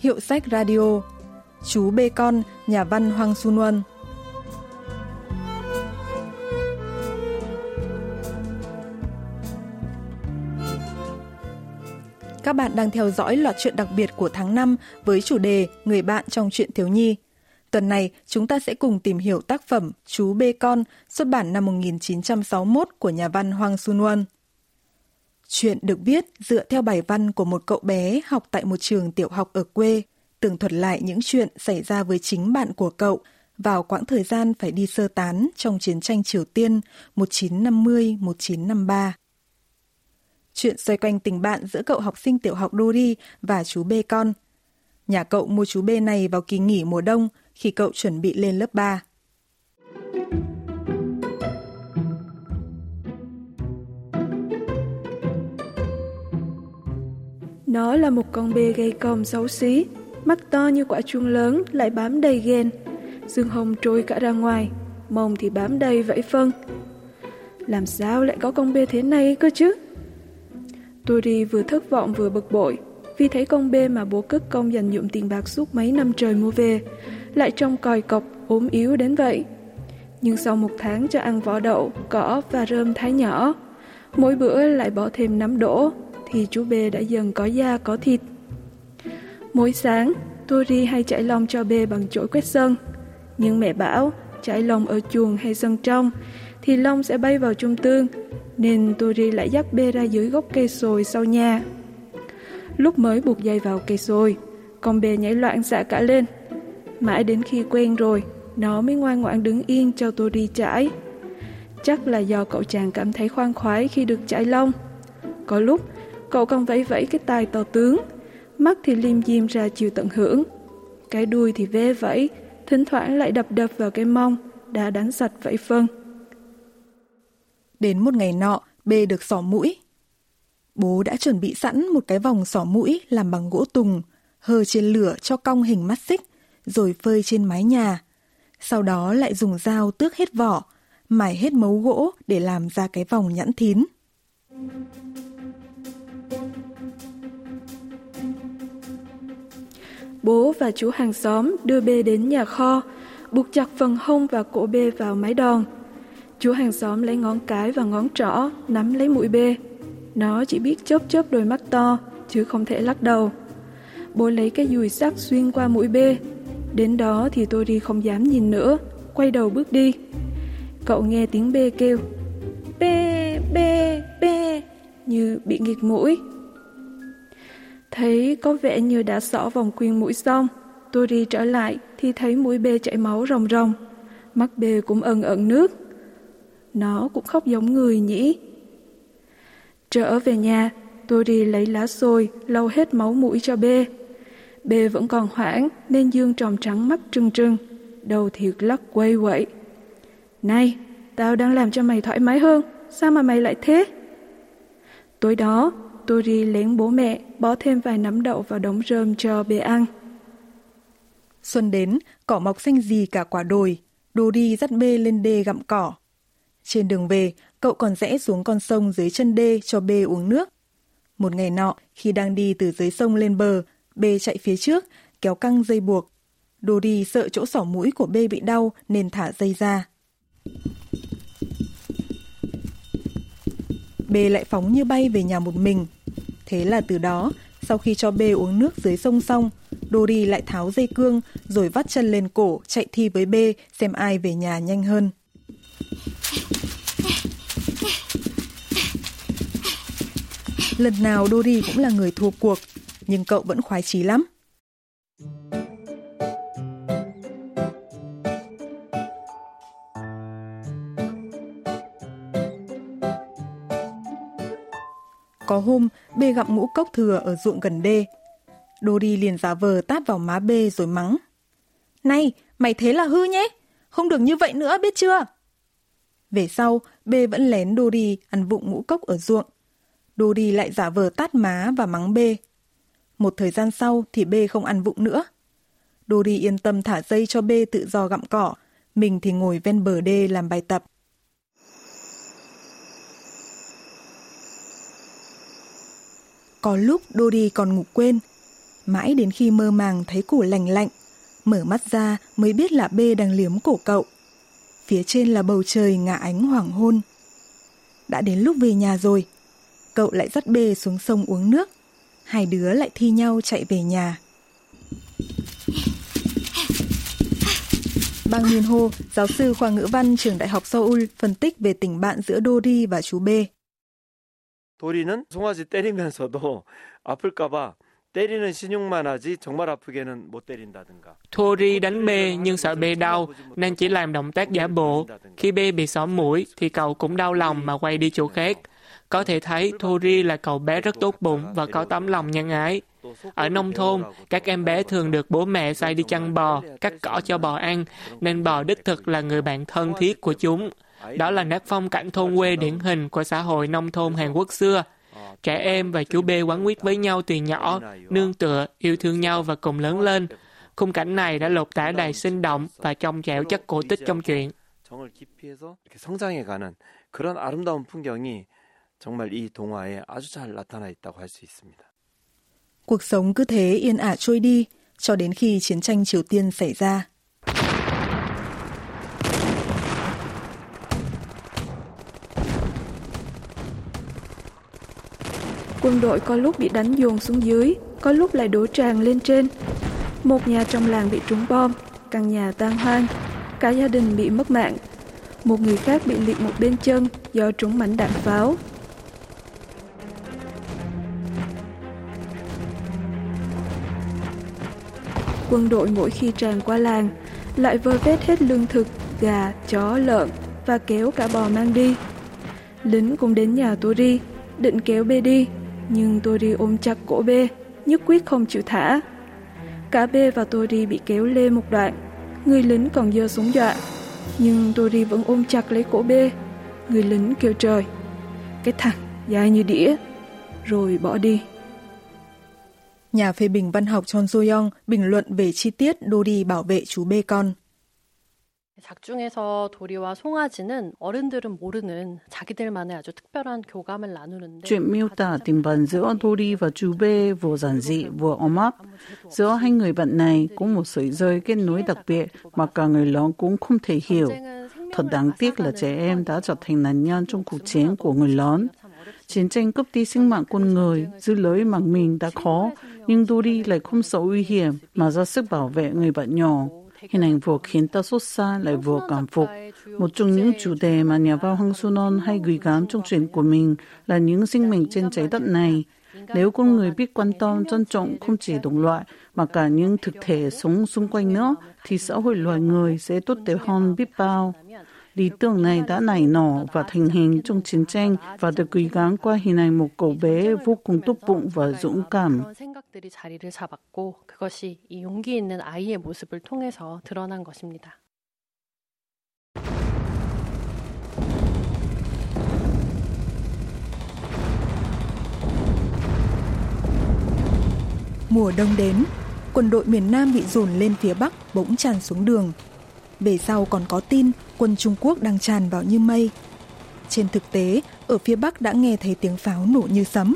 Hiệu sách radio Chú Bê Con, nhà văn Hoàng Xuân Huân Các bạn đang theo dõi loạt truyện đặc biệt của tháng 5 với chủ đề Người bạn trong truyện thiếu nhi. Tuần này, chúng ta sẽ cùng tìm hiểu tác phẩm Chú Bê Con xuất bản năm 1961 của nhà văn Hoàng Xuân Huân. Chuyện được viết dựa theo bài văn của một cậu bé học tại một trường tiểu học ở quê, tường thuật lại những chuyện xảy ra với chính bạn của cậu vào quãng thời gian phải đi sơ tán trong chiến tranh Triều Tiên 1950-1953. Chuyện xoay quanh tình bạn giữa cậu học sinh tiểu học Dory và chú bê con. Nhà cậu mua chú bê này vào kỳ nghỉ mùa đông khi cậu chuẩn bị lên lớp 3. Nó là một con bê gây còm xấu xí, mắt to như quả chuông lớn lại bám đầy ghen. Dương hồng trôi cả ra ngoài, mông thì bám đầy vẫy phân. Làm sao lại có con bê thế này cơ chứ? Tôi đi vừa thất vọng vừa bực bội, vì thấy con bê mà bố cất công dành dụm tiền bạc suốt mấy năm trời mua về, lại trông còi cọc, ốm yếu đến vậy. Nhưng sau một tháng cho ăn vỏ đậu, cỏ và rơm thái nhỏ, mỗi bữa lại bỏ thêm nắm đỗ, thì chú bê đã dần có da có thịt. Mỗi sáng, tôi hay chạy lông cho bê bằng chổi quét sân. Nhưng mẹ bảo, chạy lông ở chuồng hay sân trong, thì lông sẽ bay vào trung tương, nên tôi lại dắt bê ra dưới gốc cây sồi sau nhà. Lúc mới buộc dây vào cây sồi, con bê nhảy loạn xạ cả lên. Mãi đến khi quen rồi, nó mới ngoan ngoãn đứng yên cho tôi đi chải. Chắc là do cậu chàng cảm thấy khoan khoái khi được chải lông. Có lúc, cậu còn vẫy vẫy cái tai to tướng, mắt thì liêm diêm ra chiều tận hưởng. Cái đuôi thì ve vẫy, thỉnh thoảng lại đập đập vào cái mông, đã đánh sạch vẫy phân. Đến một ngày nọ, B được sỏ mũi. Bố đã chuẩn bị sẵn một cái vòng sỏ mũi làm bằng gỗ tùng, hờ trên lửa cho cong hình mắt xích, rồi phơi trên mái nhà. Sau đó lại dùng dao tước hết vỏ, mài hết mấu gỗ để làm ra cái vòng nhẵn thín. Bố và chú hàng xóm đưa bê đến nhà kho, buộc chặt phần hông và cổ bê vào mái đòn. Chú hàng xóm lấy ngón cái và ngón trỏ nắm lấy mũi bê. Nó chỉ biết chớp chớp đôi mắt to, chứ không thể lắc đầu. Bố lấy cái dùi sắc xuyên qua mũi bê. Đến đó thì tôi đi không dám nhìn nữa, quay đầu bước đi. Cậu nghe tiếng bê kêu, bê, bê, bê, như bị nghịch mũi. Thấy có vẻ như đã xỏ vòng quyên mũi xong, tôi đi trở lại thì thấy mũi bê chảy máu ròng ròng. Mắt bê cũng ẩn ẩn nước. Nó cũng khóc giống người nhỉ. Trở về nhà, tôi đi lấy lá xôi lau hết máu mũi cho bê. Bê vẫn còn hoảng nên dương tròng trắng mắt trừng trừng, đầu thiệt lắc quay quậy. Này, tao đang làm cho mày thoải mái hơn, sao mà mày lại thế? Tối đó, tôi đi lén bố mẹ bó thêm vài nắm đậu vào đống rơm cho bê ăn. Xuân đến, cỏ mọc xanh gì cả quả đồi, đồ đi dắt bê lên đê gặm cỏ. Trên đường về, cậu còn rẽ xuống con sông dưới chân đê cho bê uống nước. Một ngày nọ, khi đang đi từ dưới sông lên bờ, bê chạy phía trước, kéo căng dây buộc. Đồ đi sợ chỗ sỏ mũi của bê bị đau nên thả dây ra. Bê lại phóng như bay về nhà một mình. Thế là từ đó, sau khi cho bê uống nước dưới sông xong, Dory lại tháo dây cương rồi vắt chân lên cổ chạy thi với bê xem ai về nhà nhanh hơn. Lần nào Dory cũng là người thua cuộc, nhưng cậu vẫn khoái chí lắm. Có hôm, bê gặm ngũ cốc thừa ở ruộng gần đê. Dory liền giả vờ tát vào má bê rồi mắng. Này, mày thế là hư nhé, không được như vậy nữa biết chưa? Về sau, bê vẫn lén Dory ăn vụng ngũ cốc ở ruộng. Dory lại giả vờ tát má và mắng bê. Một thời gian sau thì bê không ăn vụng nữa. Dory yên tâm thả dây cho bê tự do gặm cỏ, mình thì ngồi ven bờ đê làm bài tập. Có lúc Dory còn ngủ quên, mãi đến khi mơ màng thấy cổ lành lạnh. Mở mắt ra mới biết là B đang liếm cổ cậu. Phía trên là bầu trời ngả ánh hoàng hôn. Đã đến lúc về nhà rồi. Cậu lại dắt B xuống sông uống nước. Hai đứa lại thi nhau chạy về nhà. Bang Min Ho, giáo sư khoa ngữ văn trường Đại học Seoul phân tích về tình bạn giữa Dori và chú B. 도리는 송아지 때리면서도 아플까봐 때리는 신용만 하지 정말 아프게는 못 때린다든가. Tori đánh B nhưng sợ B đau nên chỉ làm động tác giả bộ. Khi B bị xỏ mũi thì cậu cũng đau lòng mà quay đi chỗ khác. Có thể thấy Tori là cậu bé rất tốt bụng và có tấm lòng nhân ái. Ở nông thôn, các em bé thường được bố mẹ sai đi chăn bò, cắt cỏ cho bò ăn, nên bò đích thực là người bạn thân thiết của chúng. Đó là nét phong cảnh thôn quê điển hình của xã hội nông thôn Hàn Quốc xưa. Trẻ em và chú B quán quyết với nhau từ nhỏ, nương tựa, yêu thương nhau và cùng lớn lên. Khung cảnh này đã lột tả đầy sinh động và trong trẻo chất cổ tích trong chuyện. 정을 기피해서 이렇게 성장해 가는 그런 아름다운 풍경이 정말 이 동화에 아주 잘 나타나 있다고 할 수 있습니다. Cuộc sống cứ thế yên ả trôi đi cho đến khi chiến tranh Triều Tiên xảy ra. Quân đội có lúc bị đánh dồn xuống dưới, có lúc lại đổ tràn lên trên. Một nhà trong làng bị trúng bom, căn nhà tan hoang, cả gia đình bị mất mạng. Một người khác bị liệt một bên chân do trúng mảnh đạn pháo. Quân đội mỗi khi tràn qua làng lại vơ vét hết lương thực, gà, chó, lợn và kéo cả bò mang đi. Lính cũng đến nhà Tori, định kéo bê đi, nhưng Tori ôm chặt cổ bê, nhất quyết không chịu thả. Cả bê và Tori bị kéo lê một đoạn, người lính còn giơ súng dọa, nhưng Tori vẫn ôm chặt lấy cổ bê. Người lính kêu trời, cái thằng dài như đĩa, rồi bỏ đi. Nhà phê bình văn học Chon Soyoung bình luận về chi tiết Dori bảo vệ chú bê con. 작중에서 도리와 송아지는 어른들은 모르는 자기들만의 아주 특별한 교감을 나누는데 Chuyện miêu tả tình bạn giữa Dory và chú B vừa giản dị vừa ấm áp. Giữa hai người bạn này có một sợi dây kết nối đặc biệt mà cả người lớn cũng không thể hiểu. Thật đáng tiếc là trẻ em đã trở thành nạn nhân trong cuộc chiến của người lớn. Chiến tranh cướp đi sinh mạng con người, giữ lưới mạng mình đã khó, nhưng Dory lại không sợ uy hiểm mà ra sức bảo vệ người bạn nhỏ. Hình ảnh vừa khiến ta sốt xa lại vừa cảm phục. Một trong những chủ đề mà nhà văn Hoàng Xuân hay gửi gắm trong chuyện của mình là những sinh mệnh trên trái đất này. Nếu con người biết quan tâm, trân trọng không chỉ đồng loại mà cả những thực thể sống xung quanh nữa, thì xã hội loài người sẽ tốt đẹp hơn biết bao. Lý tưởng này đã nảy nở và thành hình trong chiến tranh và được gửi gắm qua hình ảnh một cậu bé vô cùng tốt bụng và dũng cảm. 그런 생각들이 자리를 잡았고 그것이 이 용기 있는 아이의 모습을 통해서 드러난 것입니다. Mùa đông đến, quân đội miền Nam bị dồn lên phía Bắc bỗng tràn xuống đường. Về sau còn có tin quân Trung Quốc đang tràn vào như mây. Trên thực tế, ở phía Bắc đã nghe thấy tiếng pháo nổ như sấm.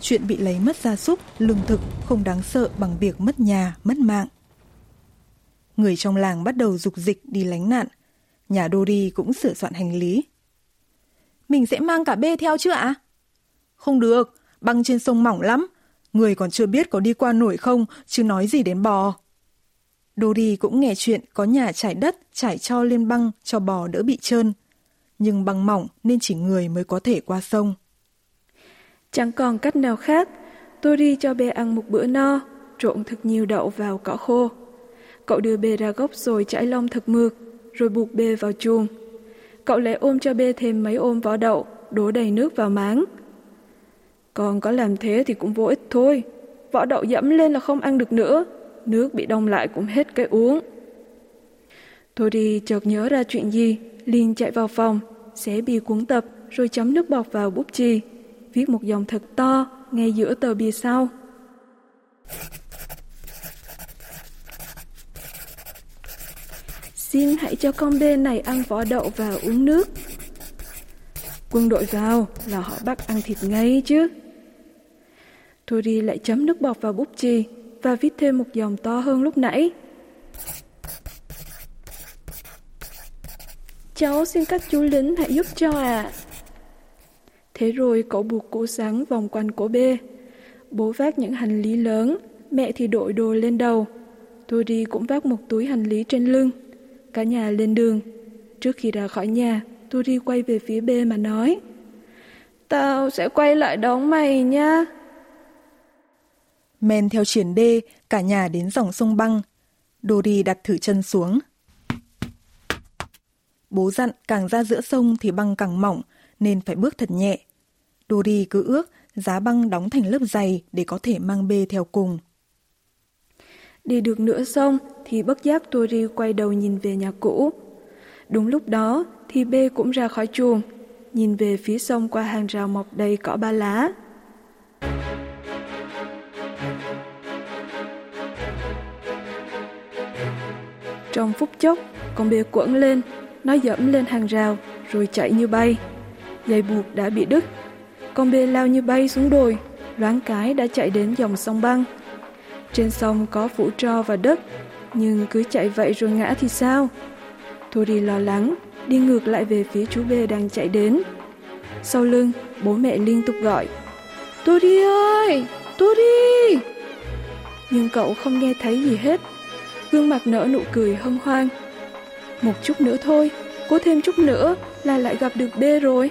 Chuyện bị lấy mất gia súc, lương thực không đáng sợ bằng việc mất nhà, mất mạng. Người trong làng bắt đầu dục dịch đi lánh nạn. Nhà Dori cũng sửa soạn hành lý. Mình sẽ mang cả bê theo chứ ạ? Không được, băng trên sông mỏng lắm. Người còn chưa biết có đi qua nổi không, chứ nói gì đến bò. Dori cũng nghe chuyện có nhà trải đất, trải cho lên băng cho bò đỡ bị trơn. Nhưng băng mỏng nên chỉ người mới có thể qua sông. Chẳng còn cách nào khác, tôi đi cho bê ăn một bữa no, trộn thật nhiều đậu vào cỏ khô. Cậu đưa bê ra gốc rồi chải lông thật mượt, rồi buộc bê vào chuồng. Cậu lại ôm cho bê thêm mấy ôm vỏ đậu, đổ đầy nước vào máng. Còn có làm thế thì cũng vô ích thôi. Vỏ đậu dẫm lên là không ăn được nữa. Nước bị đông lại cũng hết cái uống. Tôi đi chợt nhớ ra chuyện gì, liền chạy vào phòng, xé bì cuốn tập rồi chấm nước bọt vào bút chì, viết một dòng thật to ngay giữa tờ bìa sau. Xin hãy cho con bê này ăn vỏ đậu và uống nước. Quân đội vào là họ bắt ăn thịt ngay chứ. Tori lại chấm nước bọt vào bút chì, và viết thêm một dòng to hơn lúc nãy. Cháu xin các chú lính hãy giúp cho ạ. À. Thế rồi cậu buộc cổ sáng vòng quanh cổ bê. Bố vác những hành lý lớn, mẹ thì đội đồ lên đầu. Tôi đi cũng vác một túi hành lý trên lưng. Cả nhà lên đường. Trước khi ra khỏi nhà, tôi đi quay về phía bê mà nói. Tao sẽ quay lại đón mày nha. Men theo triển đê, cả nhà đến dòng sông băng. Dory đặt thử chân xuống. Bố dặn càng ra giữa sông thì băng càng mỏng, nên phải bước thật nhẹ. Dori cứ ước giá băng đóng thành lớp dày để có thể mang bê theo cùng. Đi được nửa sông thì bất giác Tori quay đầu nhìn về nhà cũ. Đúng lúc đó thì bê cũng ra khỏi chuồng, nhìn về phía sông qua hàng rào mọc đầy cỏ ba lá. Trong phút chốc, con bê quẩn lên, nó dẫm lên hàng rào rồi chạy như bay. Dây buộc đã bị đứt. Con bê lao như bay xuống đồi, loáng cái đã chạy đến dòng sông băng. Trên sông có phủ tro và đất, nhưng cứ chạy vậy rồi ngã thì sao? Tori lo lắng, đi ngược lại về phía chú bê đang chạy đến. Sau lưng, bố mẹ liên tục gọi. Tori ơi! Tori. Nhưng cậu không nghe thấy gì hết. Gương mặt nở nụ cười hân hoan. Một chút nữa thôi, cố thêm chút nữa là lại gặp được bê rồi.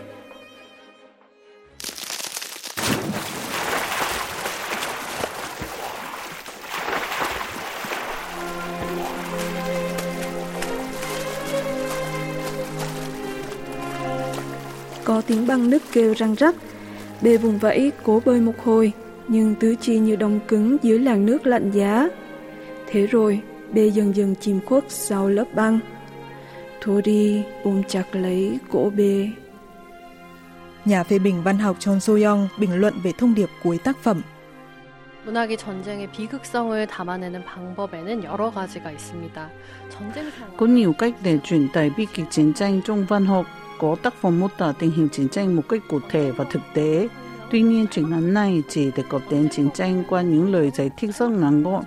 có tiếng băng nứt kêu răng rắc. Bê vùng vẫy cố bơi một hồi, nhưng tứ chi như đông cứng dưới làn nước lạnh giá. Thế rồi, bê dần dần chìm khuất sau lớp băng. Thua đi ôm chặt lấy cổ bê. Nhà phê bình văn học Chon Soyoung bình luận về thông điệp cuối tác phẩm 문학이 전쟁의 비극성을 담아내는 방법에는 여러 가지가 있습니다. 전쟁 Có nhiều cách để truyền tải bi kịch chiến tranh trong văn học có tác phẩm mô tả tình hình chiến tranh một cách cụ thể và thực tế. Tuy nhiên, truyện ngắn này chỉ đề cập đến chiến tranh qua những lời giải thích rất ngắn gọn.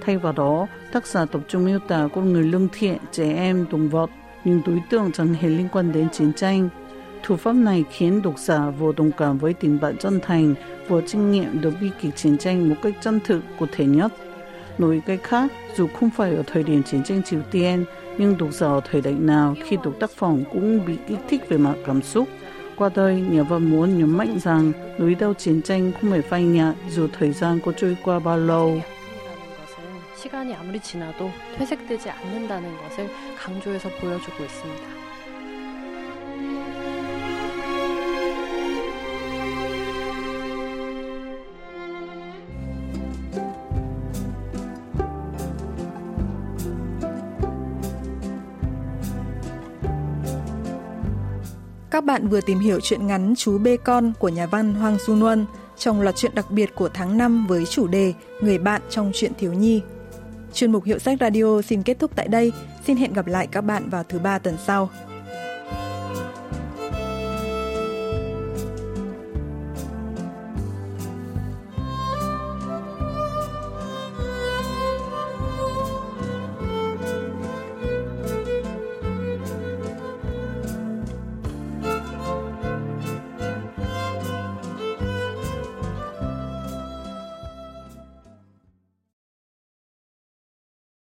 Thay vào đó, tác giả tập trung miêu tả con người lương thiện, trẻ em, động vật, những đối tượng chẳng hề liên quan đến chiến tranh. Thủ pháp này khiến độc giả vừa đồng cảm với tình bạn chân thành, vừa trinh nghiệm được bi kịch chiến tranh một cách chân thực, cụ thể nhất. Nói cách khác, dù không phải ở thời điểm chiến tranh Triều Tiên, nhưng độc giả ở thời đại nào khi đọc tác phẩm cũng bị kích thích về mặt cảm xúc. Qua đây, nhà văn muốn nhấn mạnh rằng nỗi đau chiến tranh không phải phai nhạt dù thời gian có trôi qua bao lâu. 시간이 아무리 지나도 퇴색되지 않는다는 것을 강조해서 보여주고 있습니다. Các bạn vừa tìm hiểu chuyện ngắn Chú Bê Con của nhà văn Hoàng Du Luân trong loạt chuyện đặc biệt của tháng 5 với chủ đề Người bạn trong chuyện thiếu nhi. Chuyên mục Hiệu sách Radio xin kết thúc tại đây. Xin hẹn gặp lại các bạn vào thứ ba tuần sau.